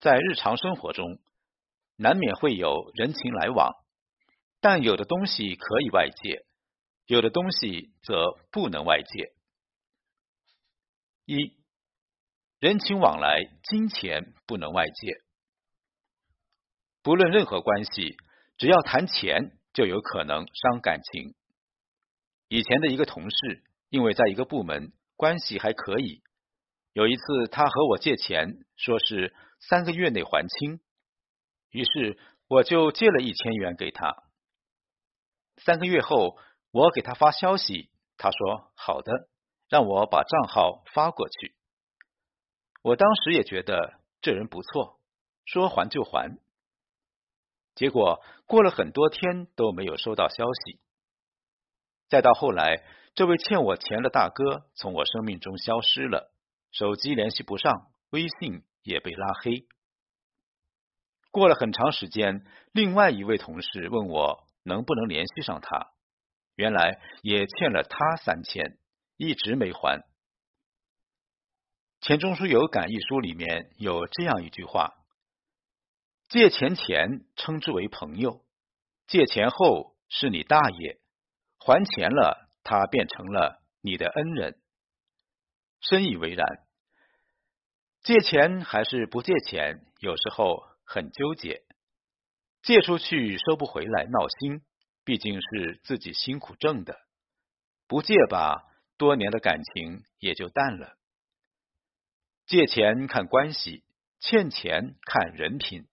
在日常生活中，难免会有人情来往，但有的东西可以外借，有的东西则不能外借。一，人情往来，金钱不能外借。不论任何关系，只要谈钱，就有可能伤感情。以前的一个同事，因为在一个部门关系还可以，有一次他和我借钱，说是三个月内还清，于是我就借了一千元给他。三个月后，我给他发消息，他说好的，让我把账号发过去。我当时也觉得这人不错，说还就还。结果过了很多天都没有收到消息，再到后来，这位欠我钱的大哥从我生命中消失了，手机联系不上，微信也被拉黑。过了很长时间，另外一位同事问我能不能联系上他，原来也欠了他三千，一直没还。钱钟书有感一书里面有这样一句话。借钱前称之为朋友，借钱后是你大爷，还钱了他变成了你的恩人，深以为然。借钱还是不借钱，有时候很纠结。借出去收不回来，闹心，毕竟是自己辛苦挣的；不借吧，多年的感情也就淡了。借钱看关系，欠钱看人品。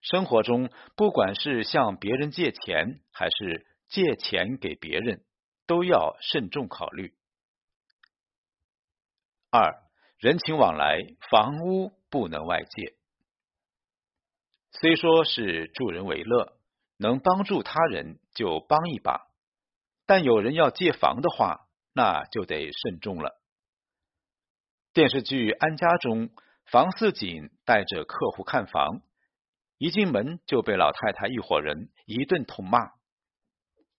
生活中，不管是向别人借钱，还是借钱给别人，都要慎重考虑。二，人情往来，房屋不能外借。虽说是助人为乐，能帮助他人就帮一把，但有人要借房的话，那就得慎重了。电视剧《安家》中，房似锦带着客户看房。一进门就被老太太一伙人一顿痛骂。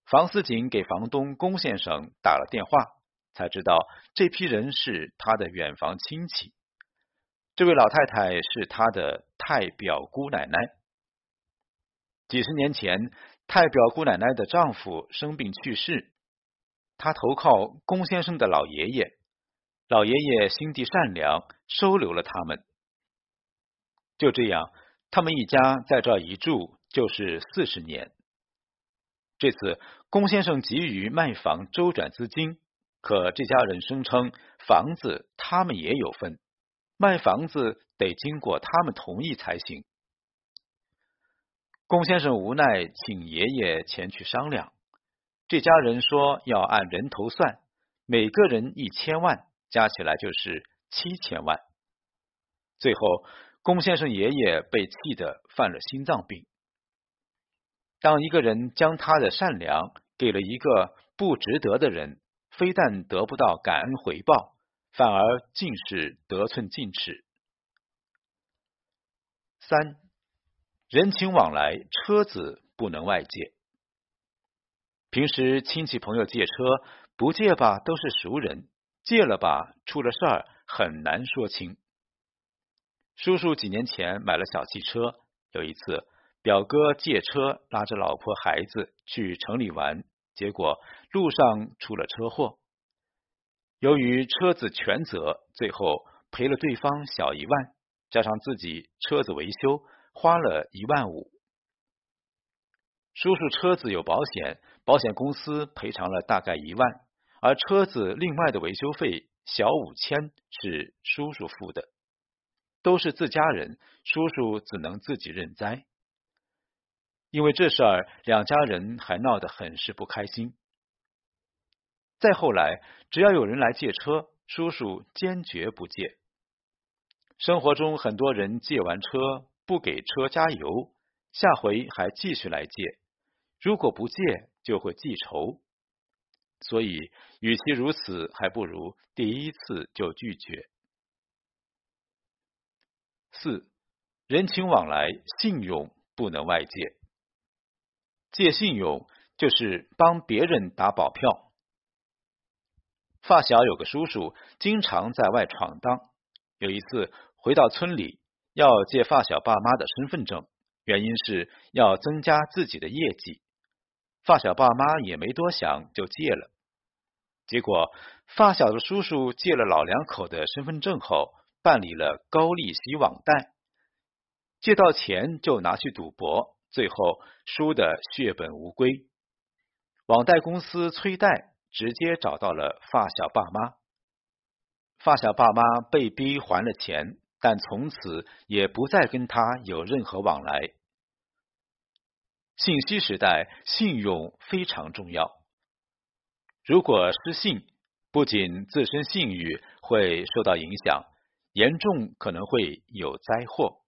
房似锦给房东龚先生打了电话，才知道这批人是他的远房亲戚。这位老太太是他的太表姑奶奶。几十年前，太表姑奶奶的丈夫生病去世，她投靠龚先生的老爷爷。老爷爷心地善良，收留了他们。就这样。他们一家在这一住就是四十年。这次龚先生急于卖房周转资金，可这家人声称房子他们也有份，卖房子得经过他们同意才行。龚先生无奈，请爷爷前去商量。这家人说要按人头算，每个人一千万，加起来就是七千万。最后。龚先生爷爷被气得犯了心脏病。当一个人将他的善良给了一个不值得的人，非但得不到感恩回报，反而尽是得寸进尺。三，人情往来，车子不能外借。平时亲戚朋友借车，不借吧都是熟人，借了吧出了事儿很难说清。叔叔几年前买了小汽车，有一次表哥借车拉着老婆孩子去城里玩，结果路上出了车祸。由于车子全责，最后赔了对方小一万，加上自己车子维修花了一万五。叔叔车子有保险，保险公司赔偿了大概一万，而车子另外的维修费小五千是叔叔付的。都是自家人，叔叔只能自己认栽。因为这事儿，两家人还闹得很是不开心。再后来，只要有人来借车，叔叔坚决不借。生活中很多人借完车不给车加油，下回还继续来借。如果不借，就会记仇。所以，与其如此，还不如第一次就拒绝。四人情往来，信用不能外借。借信用就是帮别人打保票。发小有个叔叔，经常在外闯荡。有一次回到村里，要借发小爸妈的身份证，原因是要增加自己的业绩。发小爸妈也没多想，就借了。结果，发小的叔叔借了老两口的身份证后，办理了高利息网贷，借到钱就拿去赌博，最后输得血本无归。网贷公司催贷，直接找到了发小爸妈。发小爸妈被逼还了钱，但从此也不再跟他有任何往来。信息时代，信用非常重要。如果失信，不仅自身信誉会受到影响，严重可能会有灾祸。